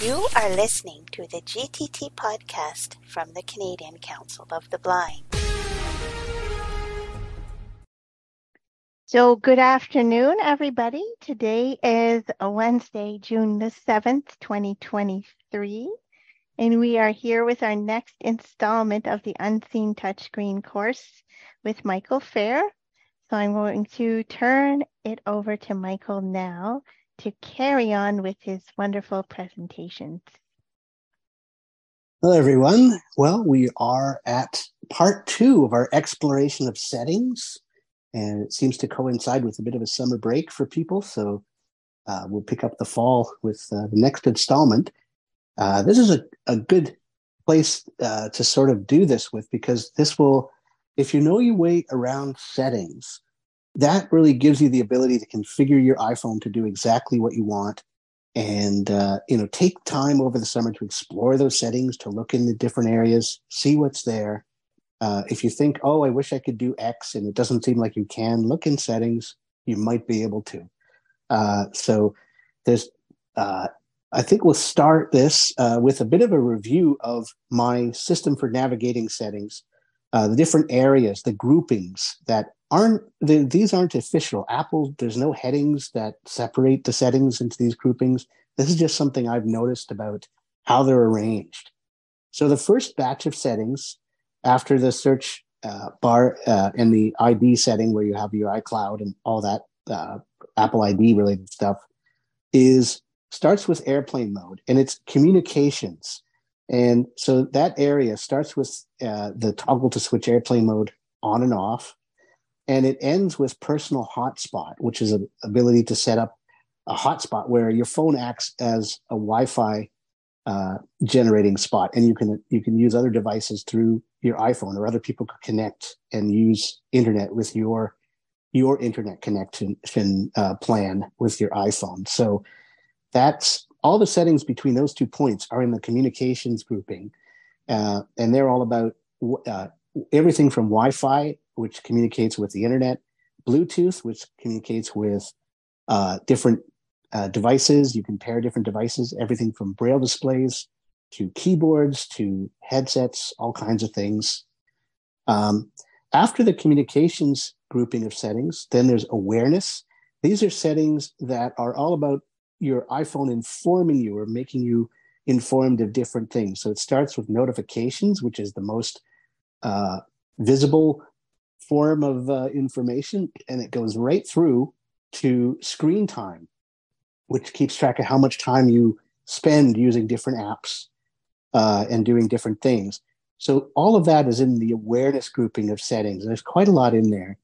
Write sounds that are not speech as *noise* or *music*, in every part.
You are listening to the GTT podcast from the Canadian Council of the Blind. So, good afternoon, everybody. Today is Wednesday, June the 7th, 2023, and we are here with our next installment of the Unseen Touchscreen course with Michael Feir. So, I'm going to turn it over to Michael now to carry on with his wonderful presentations. Hello, everyone. Well, we are at part two of our exploration of settings, and it seems to coincide with a bit of a summer break for people. So uh, we'll pick up the fall with uh, the next installment. Uh, this is a, a good place uh, to sort of do this with because this will, if you know your way around settings, that really gives you the ability to configure your iPhone to do exactly what you want and uh, you know take time over the summer to explore those settings to look in the different areas see what's there. Uh, if you think oh i wish i could do x and it doesn't seem like you can look in settings you might be able to. Uh, so there's uh, i think we'll start this uh, with a bit of a review of my system for navigating settings uh, the different areas the groupings that aren't these aren't official. Apple, there's no headings that separate the settings into these groupings. This is just something I've noticed about how they're arranged. So the first batch of settings after the search uh, bar uh, and the ID setting where you have your iCloud and all that uh, Apple ID related stuff is starts with airplane mode and it's communications. And so that area starts with uh, the toggle to switch airplane mode on and off and it ends with personal hotspot, which is an ability to set up a hotspot where your phone acts as a Wi-Fi uh, generating spot, and you can you can use other devices through your iPhone, or other people could connect and use internet with your your internet connection uh, plan with your iPhone. So that's all the settings between those two points are in the communications grouping, uh, and they're all about uh, everything from Wi-Fi which communicates with the internet, Bluetooth, which communicates with uh, different uh, devices. You can pair different devices, everything from braille displays to keyboards to headsets, all kinds of things. Um, after the communications grouping of settings, then there's awareness. These are settings that are all about your iPhone informing you or making you informed of different things. So it starts with notifications, which is the most uh, visible form of uh, information and it goes right through to screen time which keeps track of how much time you spend using different apps uh, and doing different things. So all of that is in the awareness grouping of settings. There's quite a lot in there.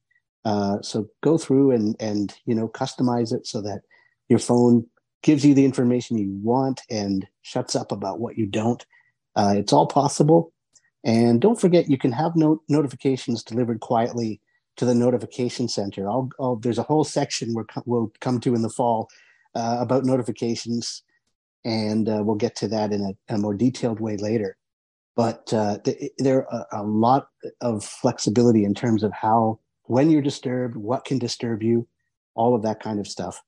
Uh, so go through and and you know customize it so that your phone gives you the information you want and shuts up about what you don't uh, it's all possible and don't forget, you can have no- notifications delivered quietly to the notification center. I'll, I'll, there's a whole section we're, we'll come to in the fall uh, about notifications, and uh, we'll get to that in a, a more detailed way later. But uh, th- there are a lot of flexibility in terms of how, when you're disturbed, what can disturb you, all of that kind of stuff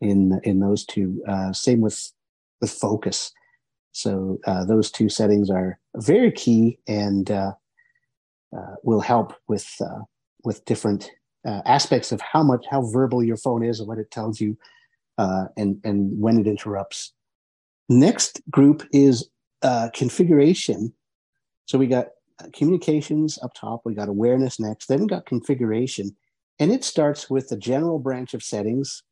in in those two. Uh, same with with focus. So uh, those two settings are very key and uh, uh, will help with uh, with different uh, aspects of how much how verbal your phone is and what it tells you and and when it interrupts. Next group is configuration. So we got communications up top. We got awareness next. Then we got configuration, and it starts with the general branch of settings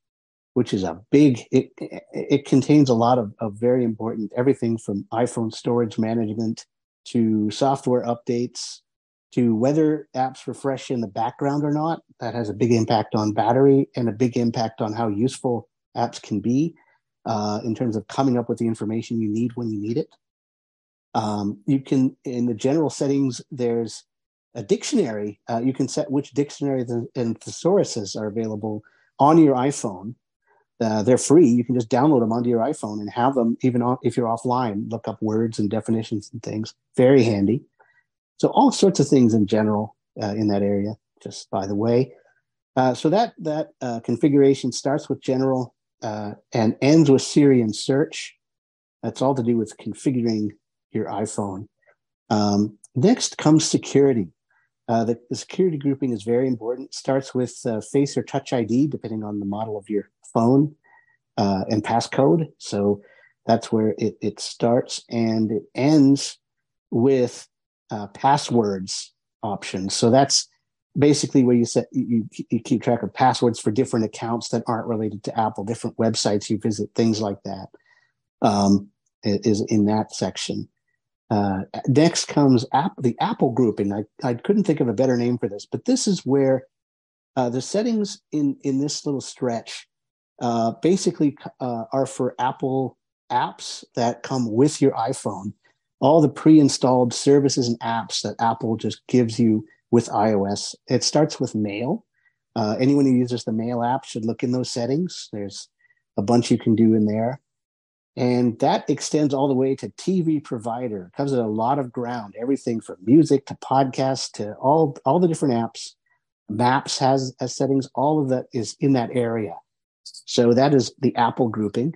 which is a big it, it contains a lot of, of very important everything from iphone storage management to software updates to whether apps refresh in the background or not. That has a big impact on battery and a big impact on how useful apps can be uh, in terms of coming up with the information you need when you need it. Um, you can in the general settings there's a dictionary. Uh, you can set which dictionary and thesauruses are available on your iphone uh, they're free. You can just download them onto your iPhone and have them even if you're offline. Look up words and definitions and things. Very handy. So all sorts of things in general uh, in that area. Just by the way, uh, so that that uh, configuration starts with general uh, and ends with Siri and search. That's all to do with configuring your iPhone. Um, next comes security. Uh, the, the, security grouping is very important. It starts with uh, face or touch ID, depending on the model of your phone, uh, and passcode. So that's where it, it starts, and it ends with uh, passwords options. So that's basically where you set you, you keep track of passwords for different accounts that aren't related to Apple, different websites you visit, things like that. Um, is in that section. Uh, next comes app, the Apple grouping. I, I couldn't think of a better name for this, but this is where uh, the settings in, in this little stretch uh, basically uh, are for Apple apps that come with your iPhone. All the pre installed services and apps that Apple just gives you with iOS. It starts with Mail. Uh, anyone who uses the Mail app should look in those settings. There's a bunch you can do in there. And that extends all the way to TV provider. It covers a lot of ground, everything from music to podcasts to all, all the different apps. Maps has, has settings, all of that is in that area. So that is the Apple grouping.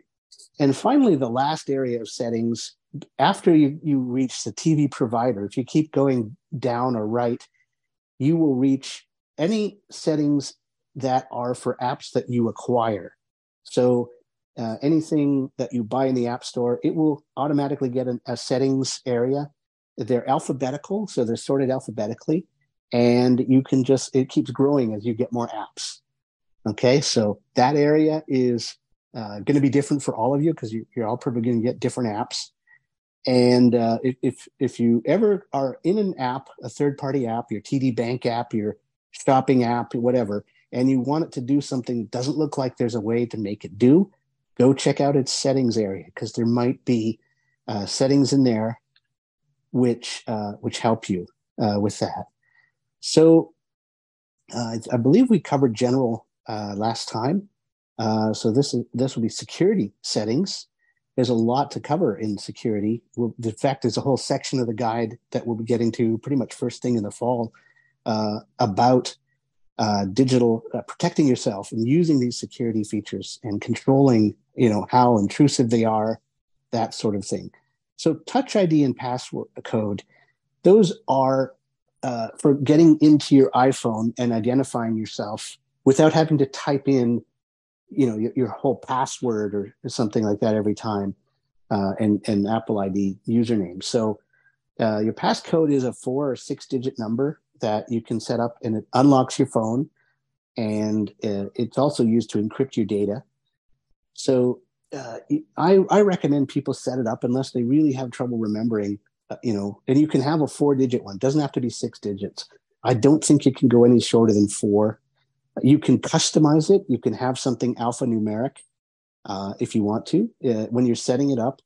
And finally, the last area of settings, after you, you reach the TV provider, if you keep going down or right, you will reach any settings that are for apps that you acquire. So uh, anything that you buy in the App Store, it will automatically get an, a settings area. They're alphabetical, so they're sorted alphabetically, and you can just it keeps growing as you get more apps. Okay, so that area is uh, going to be different for all of you because you, are all probably going to get different apps. And uh, if if you ever are in an app, a third party app, your TD Bank app, your shopping app, whatever, and you want it to do something, doesn't look like there's a way to make it do go check out its settings area because there might be uh, settings in there which uh, which help you uh, with that. So uh, I believe we covered general uh, last time. Uh, so this is this will be security settings. There's a lot to cover in security. We'll, in fact, there's a whole section of the guide that we'll be getting to pretty much first thing in the fall about uh, digital uh, protecting yourself and using these security features and controlling you know how intrusive they are that sort of thing. So touch id and password code those are uh, for getting into your iphone and identifying yourself without having to type in you know your, your whole password or, something like that every time uh, and and apple id username. So uh, your passcode is a four or six digit number that you can set up and it unlocks your phone and uh, it's also used to encrypt your data. So uh, I, I recommend people set it up unless they really have trouble remembering, uh, you know, and you can have a four digit one. It doesn't have to be six digits. I don't think you can go any shorter than four. You can customize it. You can have something alphanumeric uh, if you want to. Uh, when you're setting it up,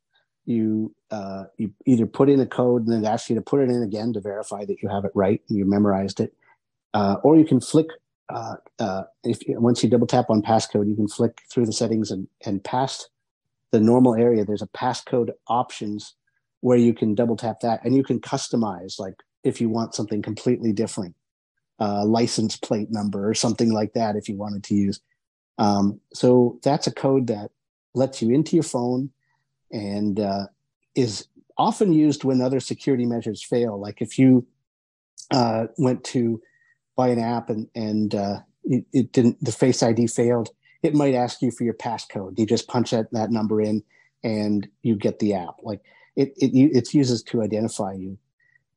you uh, you either put in a code and then it asks you to put it in again to verify that you have it right and you memorized it, uh, or you can flick. Uh, uh if once you double tap on passcode, you can flick through the settings and and past the normal area. There's a passcode options where you can double tap that and you can customize like if you want something completely different, uh, license plate number or something like that if you wanted to use. Um, so that's a code that lets you into your phone and uh, is often used when other security measures fail. Like if you uh, went to buy an app and and uh, it, it, didn't, the Face ID failed. It might ask you for your passcode. You just punch that, that number in, and you get the app. Like it, it it's uses to identify you.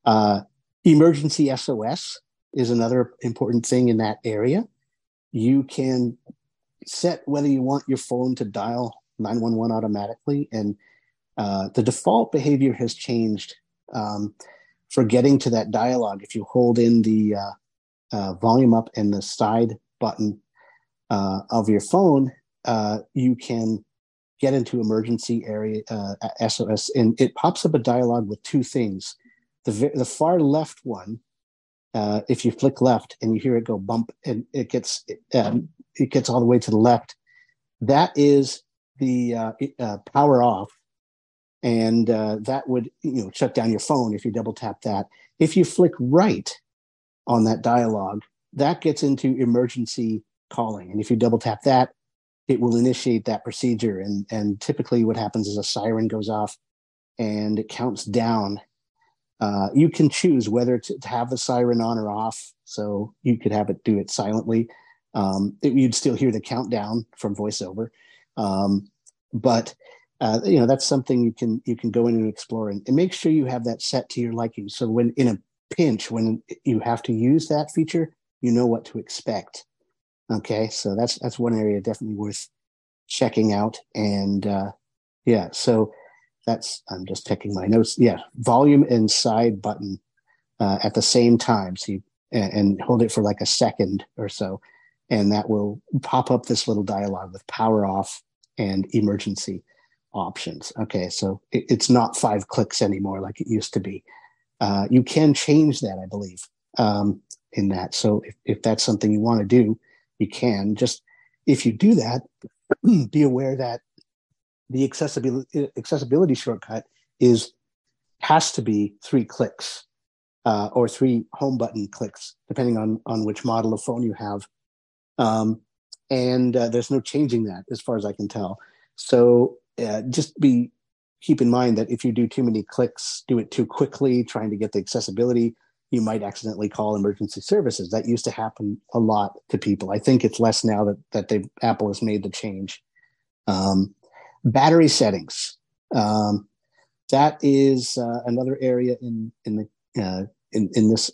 Uh, emergency SOS is another important thing in that area. You can set whether you want your phone to dial 911 automatically. And uh, the default behavior has changed um, for getting to that dialogue. If you hold in the uh, uh, volume up and the side button uh, of your phone, uh, you can get into emergency area SOS, uh, and it pops up a dialogue with two things. The, the far left one, if you flick left and you hear it go bump, and it gets um, it gets all the way to the left. That is the uh, uh, power off, and uh, that would you know shut down your phone if you double tap that. If you flick right on that dialogue, that gets into emergency calling, and if you double tap that, it will initiate that procedure. And, and typically, what happens is a siren goes off and it counts down. Uh, you can choose whether to, to, have the siren on or off. So you could have it do it silently. Um, it, you'd still hear the countdown from voiceover. Um, but uh, you know that's something you can you can go in and explore and, and, make sure you have that set to your liking. So when in a pinch when you have to use that feature you know what to expect. Okay? So that's that's one area definitely worth checking out. And uh, yeah so that's i'm just checking my notes. Yeah volume and side button uh, at the same time. So you and, and hold it for like a second or so. And that will pop up this little dialogue with power off and emergency options. Okay, so it, it's not five clicks anymore like it used to be. Uh, you can change that, I believe, um, in that. So if, if that's something you want to do, you can. Just if you do that, *clears throat* be aware that the accessibility accessibility shortcut is has to be three clicks uh, or three home button clicks, depending on on which model of phone you have. Um, and uh, there's no changing that, as far as I can tell. So uh, just be keep in mind that if you do too many clicks, do it too quickly, trying to get the accessibility, you might accidentally call emergency services. That used to happen a lot to people. I think it's less now that that they Apple has made the change. Um, battery settings. Um, that is uh, another area in in the uh, in in this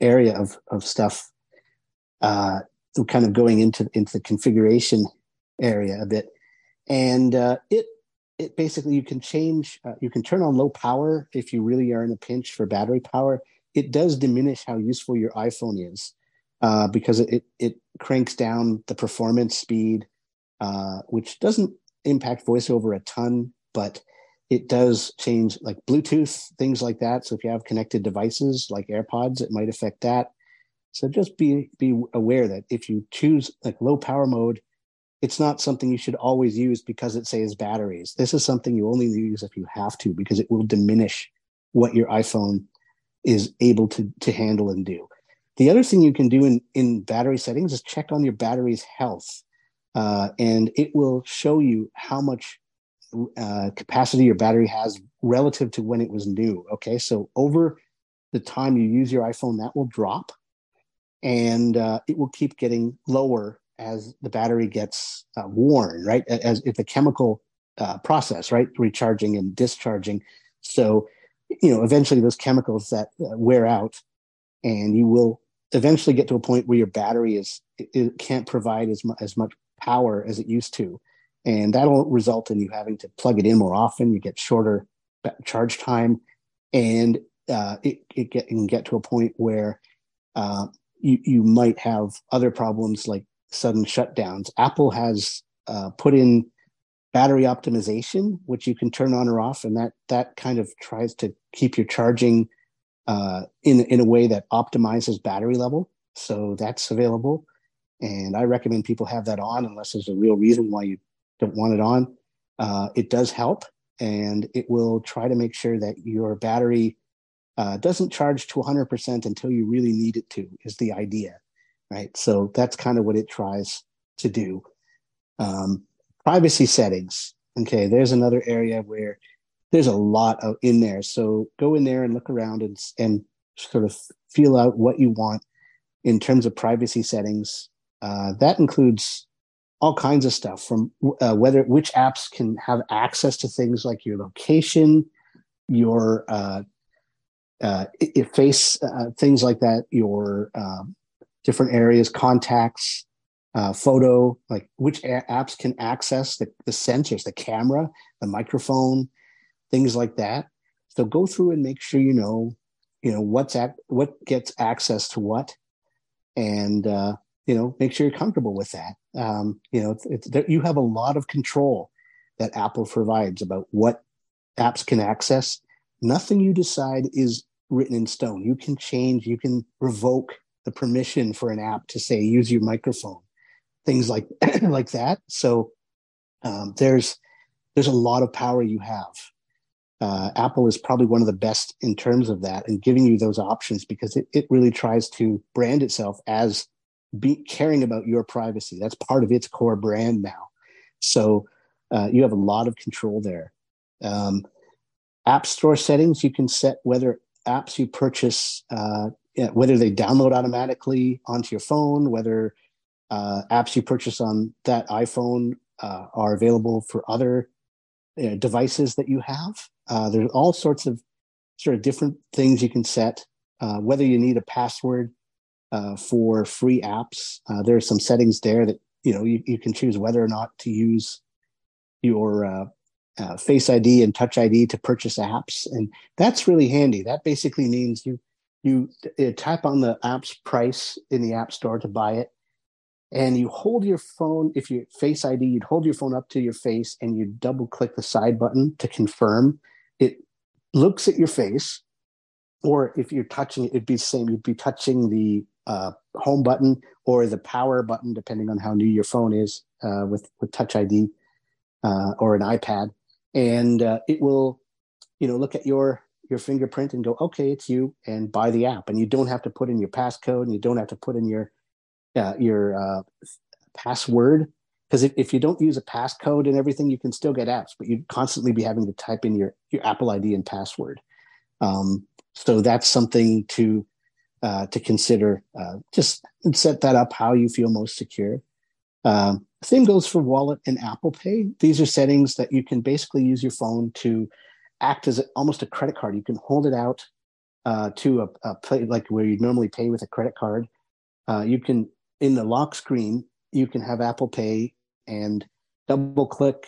area of of stuff. Uh, kind of going into into the configuration area a bit. And uh, it it basically you can change uh, you can turn on low power if you really are in a pinch for battery power. It does diminish how useful your iphone is uh, because it it cranks down the performance speed uh, which doesn't impact voiceover a ton but it does change like bluetooth things like that. So if you have connected devices like airpods it might affect that so just be be aware that if you choose like low power mode it's not something you should always use because it saves batteries. This is something you only use if you have to because it will diminish what your iPhone is able to, to handle and do. The other thing you can do in, in battery settings is check on your battery's health. Uh, and it will show you how much uh, capacity your battery has relative to when it was new. Okay, so over the time you use your iPhone, that will drop and uh, it will keep getting lower as the battery gets uh, worn, right? As if the chemical uh, process, right, recharging and discharging. So, you know, eventually those chemicals that uh, wear out, and you will eventually get to a point where your battery is it, can't provide as much as much power as it used to, and that'll result in you having to plug it in more often. You get shorter charge time, and uh, it it get, can get to a point where uh, you you might have other problems like sudden shutdowns. Apple has uh, put in battery optimization, which you can turn on or off, and that that kind of tries to keep your charging uh, in in a way that optimizes battery level. So that's available, and I recommend people have that on unless there's a real reason why you don't want it on. Uh, it does help, and it will try to make sure that your battery uh, doesn't charge to 100% until you really need it to. Is the idea right? So that's kind of what it tries to do. Um, privacy settings. Okay, there's another area where there's a lot of in there. So go in there and look around and and sort of feel out what you want in terms of privacy settings. Uh, that includes all kinds of stuff from uh, whether which apps can have access to things like your location, your uh, uh, face uh, things like that, your um, different areas, contacts, uh, photo, like which a- apps can access the, the sensors, the camera, the microphone, things like that. So go through and make sure you know, you know what's at what gets access to what, and uh, you know make sure you're comfortable with that. Um, you know, it's, it's, you have a lot of control that Apple provides about what apps can access. Nothing you decide is written in stone. You can change, you can revoke the permission for an app to say use your microphone, things like *clears throat* like that. So um, there's there's a lot of power you have. Uh, Apple is probably one of the best in terms of that and giving you those options because it, it really tries to brand itself as be caring about your privacy. That's part of its core brand now. So uh, you have a lot of control there. Um, app store settings, you can set whether apps you purchase, uh, whether they download automatically onto your phone, whether uh, apps you purchase on that iPhone uh, are available for other uh, devices that you have. Uh, there's all sorts of sort of different things you can set. Uh, whether you need a password uh, for free apps, there are some settings there that you know you, you can choose whether or not to use your uh, uh, Face ID and Touch ID to purchase apps, and that's really handy. That basically means you you tap on the app's price in the app store to buy it, and you hold your phone. If you Face ID, you'd hold your phone up to your face and you double click the side button to confirm. It looks at your face, or if you're touching it, it'd be the same. You'd be touching the uh, home button or the power button, depending on how new your phone is uh, with with Touch ID uh, or an iPad, and uh, it will, you know, look at your your fingerprint and go, okay, it's you, and buy the app. And you don't have to put in your passcode, and you don't have to put in your uh, your uh, password because if, if you don't use a passcode and everything, you can still get apps, but you'd constantly be having to type in your your Apple ID and password. Um, so that's something to uh, to consider. Uh, just set that up how you feel most secure. Um, same goes for Wallet and Apple Pay. These are settings that you can basically use your phone to act as almost a credit card. You can hold it out uh, to a, a play like where you normally pay with a credit card. Uh, you can in the lock screen you can have Apple Pay and double click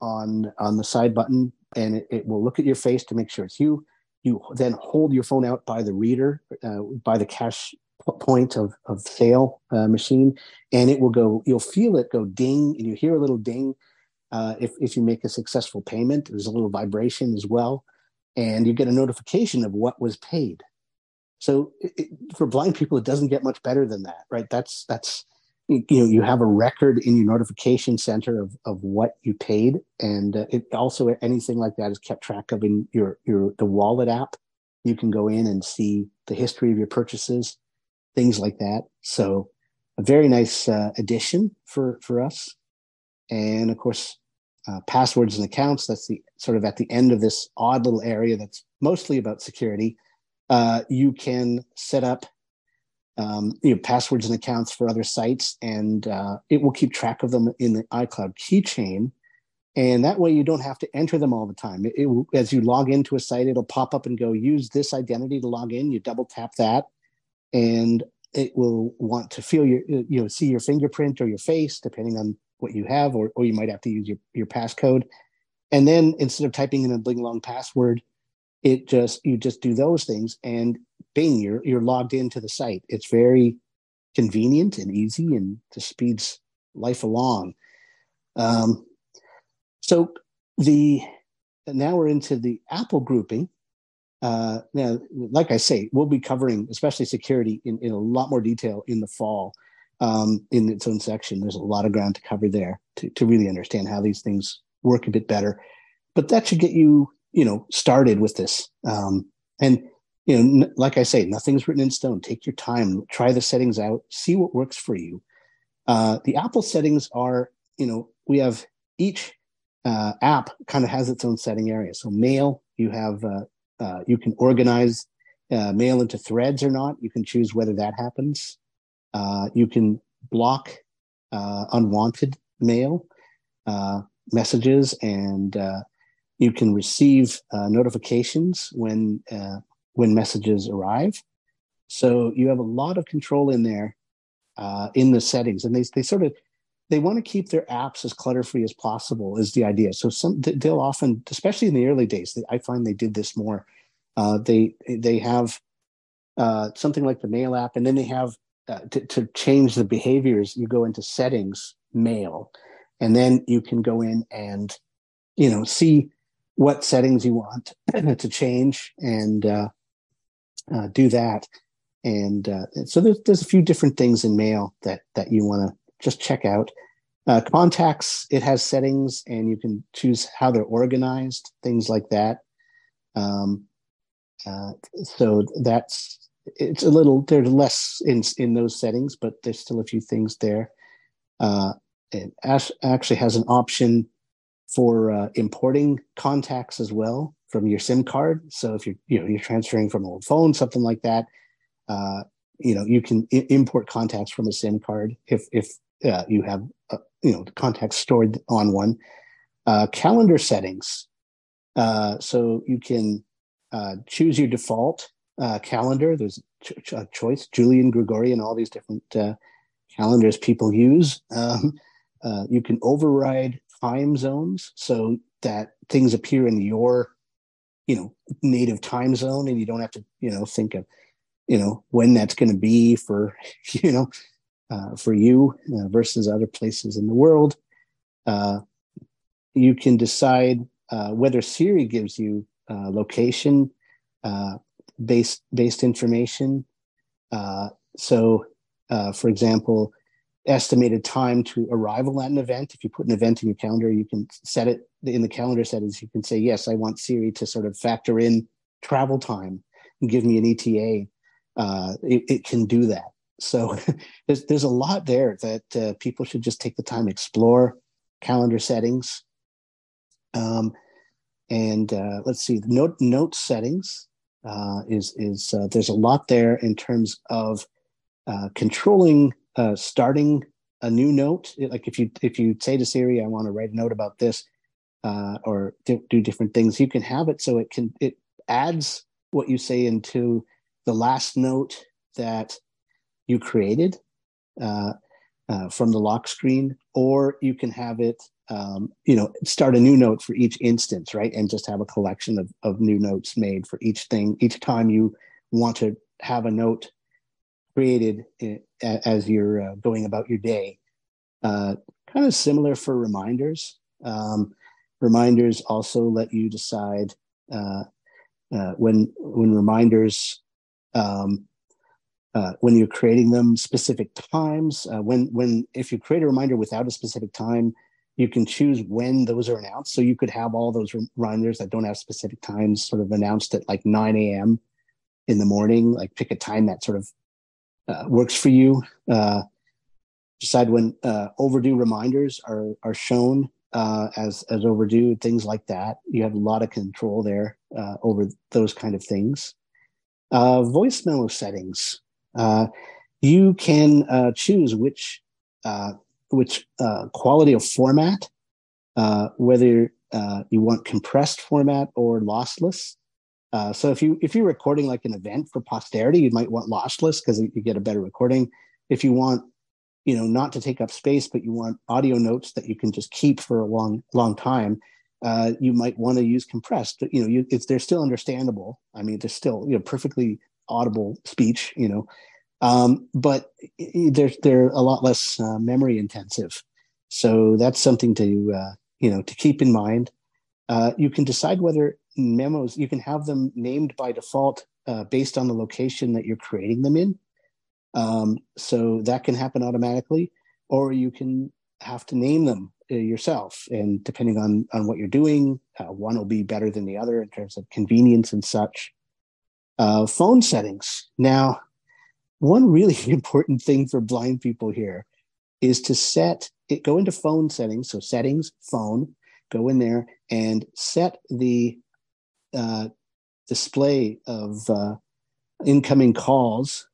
on on the side button, and it, it will look at your face to make sure it's you. You then hold your phone out by the reader, uh, by the cash point of, of sale uh, machine and it will go you'll feel it go ding and you hear a little ding uh, if, if you make a successful payment. There's a little vibration as well and you get a notification of what was paid. So it, for blind people it doesn't get much better than that right? That's that's you know you have a record in your notification center of, of what you paid and uh, it also anything like that is kept track of in your your the wallet app. You can go in and see the history of your purchases things like that. So a very nice uh, addition for for us. And of course, uh, passwords and accounts. That's the sort of at the end of this odd little area that's mostly about security. Uh, you can set up um, you know passwords and accounts for other sites, and uh, it will keep track of them in the iCloud keychain. And that way, you don't have to enter them all the time. It, it, as you log into a site, it'll pop up and go, use this identity to log in. You double tap that, and it will want to feel your you know see your fingerprint or your face depending on what you have or, or you might have to use your, your passcode. And then instead of typing in a big long password it just you just do those things and bing you're you're logged into the site. It's very convenient and easy and just speeds life along. Um, so the now we're into the apple grouping uh, now, like I say, we'll be covering especially security in, in a lot more detail in the fall um, in its own section. There's a lot of ground to cover there to, to really understand how these things work a bit better. But that should get you, you know, started with this. Um, and you know, n- like I say, nothing's written in stone. Take your time, try the settings out, see what works for you. Uh, the Apple settings are, you know, we have each uh, app kind of has its own setting area. So mail, you have uh, uh, you can organize uh, mail into threads or not. You can choose whether that happens. Uh, you can block uh, unwanted mail uh, messages, and you can receive notifications when when messages arrive. So you have a lot of control in there in the settings, and they they sort of they want to keep their apps as clutter free as possible is the idea. So some they'll often especially in the early days i find they did this more. Uh, they they have uh, something like the mail app and then they have uh, to, to change the behaviors you go into settings mail and then you can go in and you know see what settings you want *clears throat* to change and uh, uh, do that. And uh, so there's, there's a few different things in mail that that you want to just check out. Uh, contacts, it has settings and you can choose how they're organized, things like that. Um, uh, so that's it's a little there's less in in those settings, but there's still a few things there. Uh, it actually has an option for uh, importing contacts as well from your SIM card. So if you're you know you're transferring from an old phone, something like that, uh, you know you can I- import contacts from a SIM card if if uh, you have uh, you know the contacts stored on one. Uh, calendar settings, uh, so you can uh, choose your default calendar. There's a ch- choice, Julian, Gregorian, all these different calendars people use. Um, you can override time zones so that things appear in your you know native time zone and you don't have to you know think of you know when that's going to be for *laughs* you know uh, for you uh, versus other places in the world uh, you can decide uh, whether siri gives you uh, location uh, based based information. So for example estimated time to arrival at an event. If you put an event in your calendar you can set it in the calendar settings you can say yes i want siri to sort of factor in travel time and give me an eta it, it, can do that. So *laughs* there's there's a lot there that uh, people should just take the time to explore calendar settings. Um, and uh, let's see, note note settings uh, is is uh, there's a lot there in terms of uh, controlling starting a new note. Like if you if you say to Siri, I want to write a note about this, or do different things, you can have it so it can it adds what you say into the last note that you created uh, uh, from the lock screen, or you can have it, um, you know, start a new note for each instance, right? And just have a collection of, of new notes made for each thing, each time you want to have a note created in, as you're uh, going about your day. Uh, kind of similar for reminders. Um, reminders also let you decide uh, uh, when when reminders um, uh, when you're creating them specific times uh, when when if you create a reminder without a specific time you can choose when those are announced. So you could have all those reminders that don't have specific times sort of announced at like 9 a.m in the morning. Like pick a time that sort of uh, works for you. Uh, decide when uh, overdue reminders are are shown uh, as as overdue things like that. You have a lot of control there over those kind of things. Uh, voice settings. Uh, you can uh, choose which uh, which uh, quality of format, whether you want compressed format or lossless. so if you if you're recording like an event for posterity, you might want lossless because you get a better recording. If you want you know not to take up space but you want audio notes that you can just keep for a long long time uh, you might want to use compressed. You know, you, they're still understandable. I mean, they're still you know perfectly audible speech. You know, um, but they're they're a lot less uh, memory intensive. So that's something to uh, you know to keep in mind. Uh, you can decide whether memos you can have them named by default uh, based on the location that you're creating them in. Um, so that can happen automatically, or you can have to name them uh, yourself. And depending on on what you're doing, uh, one will be better than the other in terms of convenience and such. Uh, phone settings. Now, one really *laughs* important thing for blind people here is to set it. Go into phone settings. So settings, phone. Go in there and set the uh, display of uh, incoming calls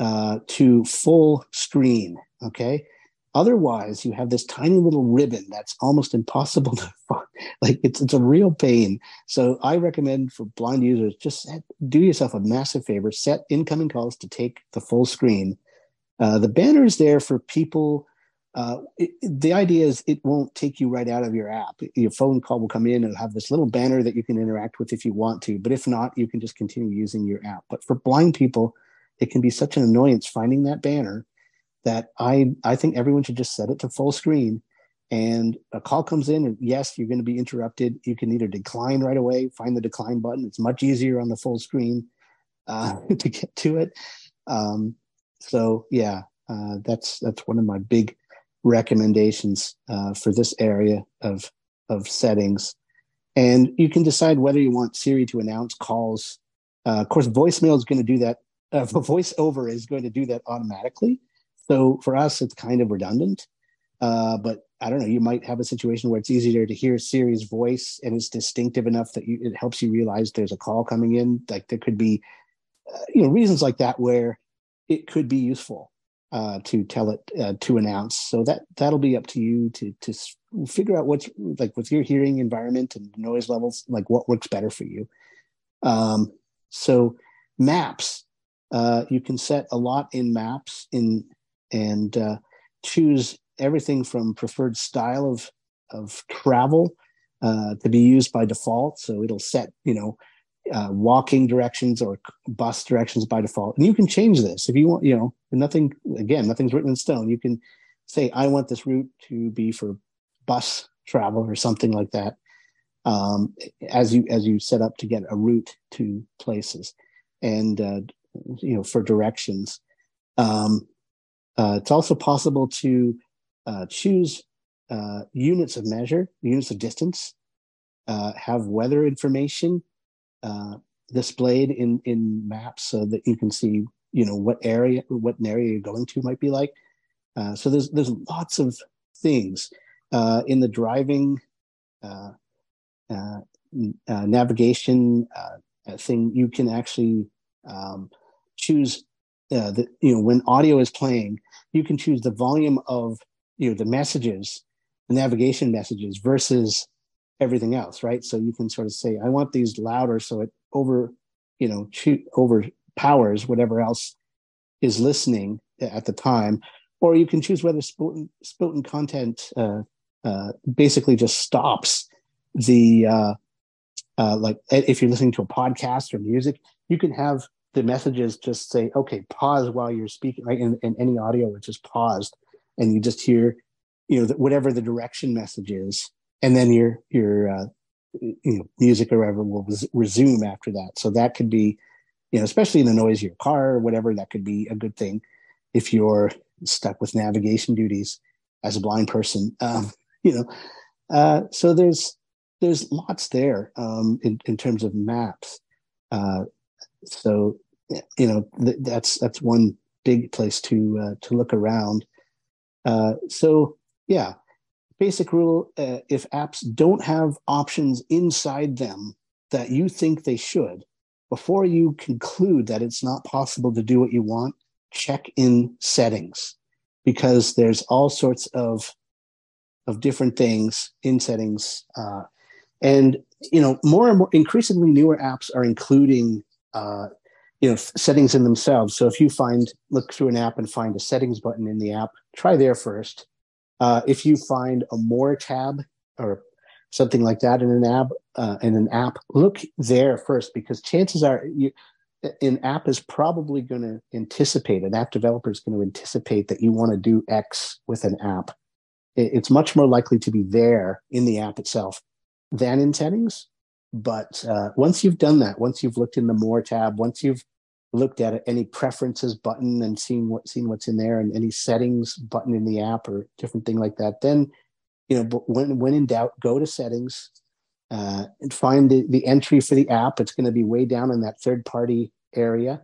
uh, to full screen. Okay. Otherwise, you have this tiny little ribbon that's almost impossible *laughs* to find. Like it's it's a real pain. So I recommend for blind users just set, do yourself a massive favor: set incoming calls to take the full screen. Uh, the banner is there for people. Uh, it, the idea is it won't take you right out of your app. Your phone call will come in and have this little banner that you can interact with if you want to. But if not, you can just continue using your app. But for blind people, it can be such an annoyance finding that banner that I I think everyone should just set it to full screen. And a call comes in, and yes, you're going to be interrupted. You can either decline right away, find the decline button. It's much easier on the full screen uh, *laughs* to get to it. Um, so yeah, uh, that's that's one of my big recommendations uh, for this area of of settings. And you can decide whether you want Siri to announce calls. Uh, of course, voicemail is going to do that. Uh, *laughs* voiceover is going to do that automatically. So for us, it's kind of redundant. Uh, but I don't know, you might have a situation where it's easier to hear Siri's voice and it's distinctive enough that you, it helps you realize there's a call coming in. Like there could be, uh, you know, reasons like that where it could be useful uh, to tell it uh, to announce. So that that'll be up to you to to figure out what's like with your hearing environment and noise levels, like what works better for you. Um, so maps, uh, you can set a lot in maps in and uh, choose everything from preferred style of of travel uh, to be used by default. So it'll set you know uh, walking directions or bus directions by default, and you can change this if you want. You know, nothing again, nothing's written in stone. You can say I want this route to be for bus travel or something like that. Um, as you as you set up to get a route to places, and uh, you know for directions. Um, uh, it's also possible to uh, choose uh, units of measure, units of distance, uh, have weather information uh, displayed in in maps so that you can see, you know, what area, what an area you're going to might be like. Uh, so there's there's lots of things in the driving navigation thing. You can actually um, choose uh, the, you know when audio is playing you can choose the volume of you know the messages the navigation messages versus everything else right? So you can sort of say i want these louder so it over you know overpowers whatever else is listening at the time. Or you can choose whether spoken, spoken content uh, uh, basically just stops the uh, uh like if you're listening to a podcast or music you can have the messages just say okay pause while you're speaking right? In, in any audio it's just paused. And you just hear you know whatever the direction message is. And then your your uh, you know music or whatever will res- resume after that. So that could be you know especially in the noise of your car or whatever that could be a good thing if you're stuck with navigation duties as a blind person. Um, *laughs* you know uh, so there's there's lots there um, in, in terms of maps. Uh, so you know th- that's that's one big place to uh, to look around. Uh, so yeah, basic rule: uh, if apps don't have options inside them that you think they should, before you conclude that it's not possible to do what you want, check in settings because there's all sorts of of different things in settings uh, and you know more and more increasingly newer apps are including uh, you know settings in themselves. So if you find look through an app and find a settings button in the app try there first. Uh, if you find a more tab or something like that in an app uh, in an app look there first because chances are you, an app is probably going to anticipate an app developer is going to anticipate that you want to do x with an app. It's much more likely to be there in the app itself than in settings but uh, once you've done that once you've looked in the more tab once you've looked at any preferences button and seen what seen what's in there and any settings button in the app or different thing like that then you know when when in doubt go to settings uh, and find the, the entry for the app. It's going to be way down in that third party area.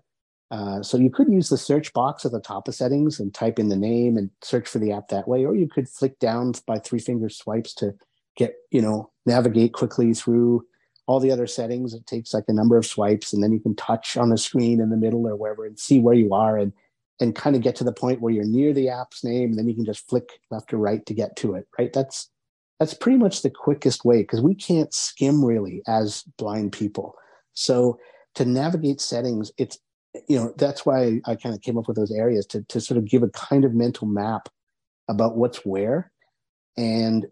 Uh, so you could use the search box at the top of settings and type in the name and search for the app that way or you could flick down by three finger swipes to get you know navigate quickly through all the other settings. It takes like a number of swipes, and then you can touch on the screen in the middle or wherever and see where you are and and kind of get to the point where you're near the app's name, and then you can just flick left or right to get to it. Right? That's that's pretty much the quickest way because we can't skim really as blind people. So to navigate settings, it's you know that's why I kind of came up with those areas to to sort of give a kind of mental map about what's where, and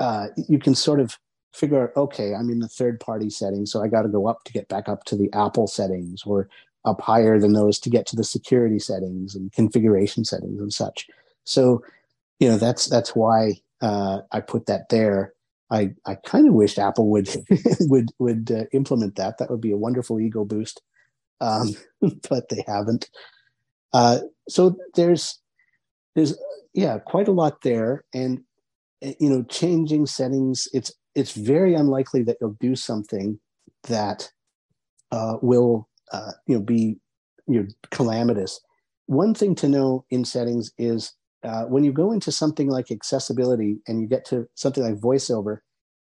uh, you can sort of figure out, okay, I'm in the third party settings, so I got to go up to get back up to the Apple settings or up higher than those to get to the security settings and configuration settings and such. So, you know, that's that's why uh, I put that there. I, I kind of wished Apple would *laughs* would would uh, implement that. That would be a wonderful ego boost, um, *laughs* but they haven't. Uh, so there's there's yeah quite a lot there, and eh, you know changing settings. It's it's very unlikely that you'll do something that uh, will uh, you know be you know calamitous. One thing to know in settings is uh, when you go into something like accessibility and you get to something like voiceover,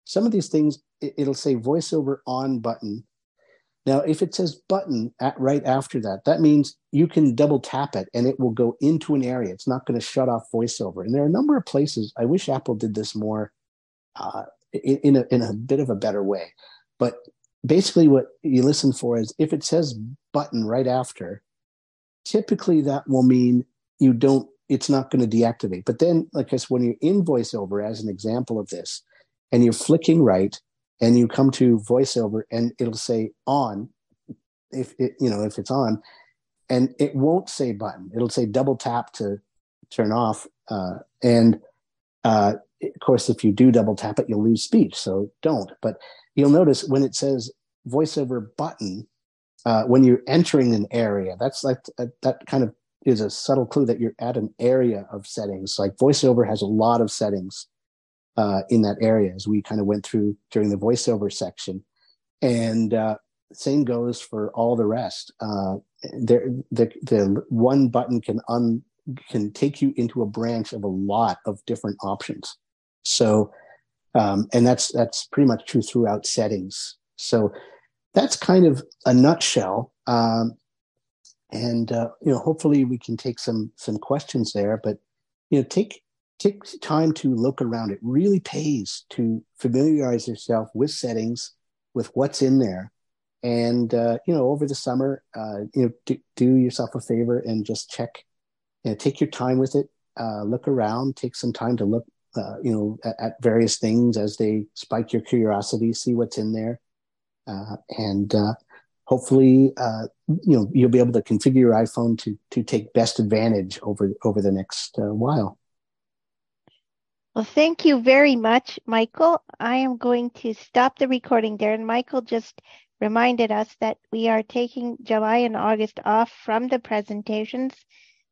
some of these things it, it'll say voiceover on button. Now, if it says button at, right after that, that means you can double tap it and it will go into an area. It's not going to shut off voiceover. And there are a number of places. I wish Apple did this more uh, in, a, in a bit of a better way. But basically, what you listen for is if it says button right after, typically that will mean you don't it's not going to deactivate but then like i said when you're in voiceover as an example of this and you're flicking right and you come to voiceover and it'll say on if it you know if it's on and it won't say button it'll say double tap to turn off uh, and uh, of course if you do double tap it you'll lose speech so don't but you'll notice when it says voiceover button uh, when you're entering an area. That's like uh, that kind of is a subtle clue that you're at an area of settings. Like voiceover has a lot of settings uh, in that area, as we kind of went through during the voiceover section. And uh, same goes for all the rest. Uh, there, the the one button can un can take you into a branch of a lot of different options. So, um, and that's that's pretty much true throughout settings. So that's kind of a nutshell. Um, and uh, you know, hopefully we can take some some questions there. But you know, take take time to look around. It really pays to familiarize yourself with settings, with what's in there, and uh, you know, over the summer, uh, you know, do, do, yourself a favor and just check. You know, take your time with it. Uh, look around. Take some time to look. Uh, you know, at, at various things as they spike your curiosity. See what's in there uh, and uh, hopefully, uh, you know, you'll be able to configure your iPhone to to take best advantage over over the next while. Well, thank you very much, Michael. I am going to stop the recording there. And Michael just reminded us that we are taking July and August off from the presentations,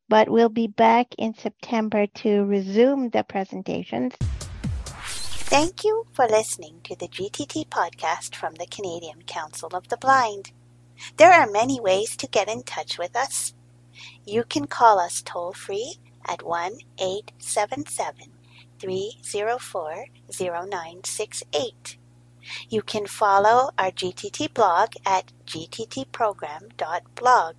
but we'll be back in September to resume the presentations. Thank you for listening to the GTT podcast from the Canadian Council of the Blind. There are many ways to get in touch with us. You can call us toll free at 1 877 304 0968. You can follow our GTT blog at gttprogram.blog.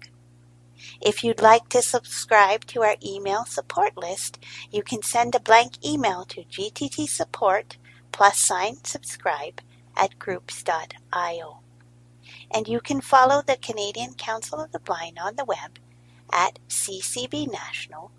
If you'd like to subscribe to our email support list, you can send a blank email to gttsupport plus sign subscribe at groups.io. And you can follow the Canadian Council of the Blind on the web at ccbnational.ca.